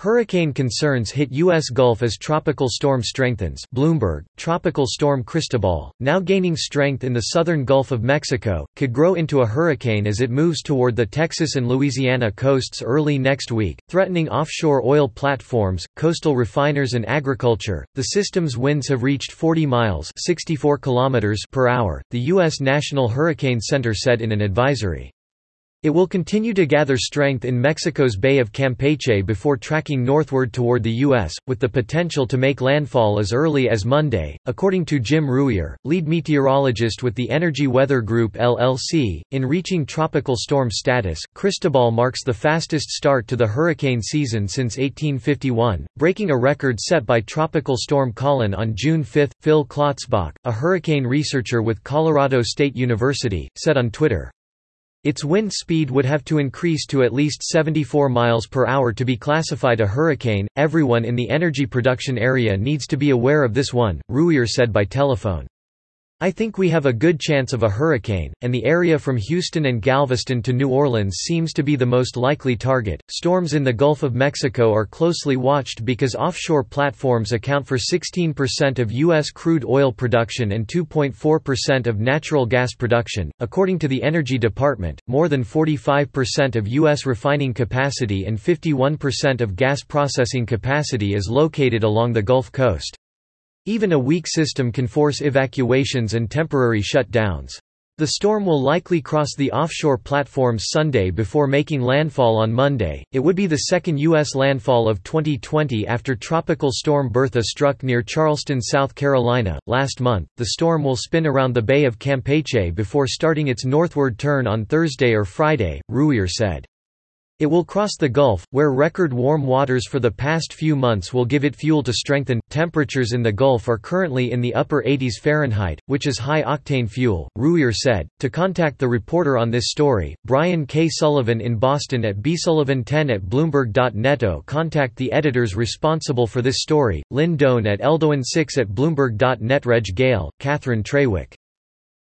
Hurricane concerns hit U.S. Gulf as tropical storm strengthens Bloomberg, tropical storm Cristobal, now gaining strength in the southern Gulf of Mexico, could grow into a hurricane as it moves toward the Texas and Louisiana coasts early next week, threatening offshore oil platforms, coastal refiners and agriculture. The system's winds have reached 40 miles 64 kilometers per hour, the U.S. National Hurricane Center said in an advisory. It will continue to gather strength in Mexico's Bay of Campeche before tracking northward toward the U.S., with the potential to make landfall as early as Monday, according to Jim Rouhier, lead meteorologist with the Energy Weather Group LLC. In reaching tropical storm status, Cristobal marks the fastest start to the hurricane season since 1851, breaking a record set by Tropical Storm Colin on June 5. Phil Klotzbach, a hurricane researcher with Colorado State University, said on Twitter. Its wind speed would have to increase to at least 74 miles per hour to be classified a hurricane. Everyone in the energy production area needs to be aware of this one, Rouhier said by telephone. I think we have a good chance of a hurricane, and the area from Houston and Galveston to New Orleans seems to be the most likely target. Storms in the Gulf of Mexico are closely watched because offshore platforms account for 16% of U.S. crude oil production and 2.4% of natural gas production. According to the Energy Department, more than 45% of U.S. refining capacity and 51% of gas processing capacity is located along the Gulf Coast. Even a weak system can force evacuations and temporary shutdowns. The storm will likely cross the offshore platforms Sunday before making landfall on Monday. It would be the second U.S. landfall of 2020 after Tropical Storm Bertha struck near Charleston, South Carolina, last month. The storm will spin around the Bay of Campeche before starting its northward turn on Thursday or Friday, Rouhier said. It will cross the Gulf, where record warm waters for the past few months will give it fuel to strengthen. Temperatures in the Gulf are currently in the upper 80s Fahrenheit, which is high octane fuel, Rouhier said. To contact the reporter on this story, Brian K. Sullivan in Boston at bsullivan10 at bloomberg.net. Oh, contact the editors responsible for this story, Lynn Doan at eldoan6 at bloomberg.net. Reg Gale, Catherine Traywick.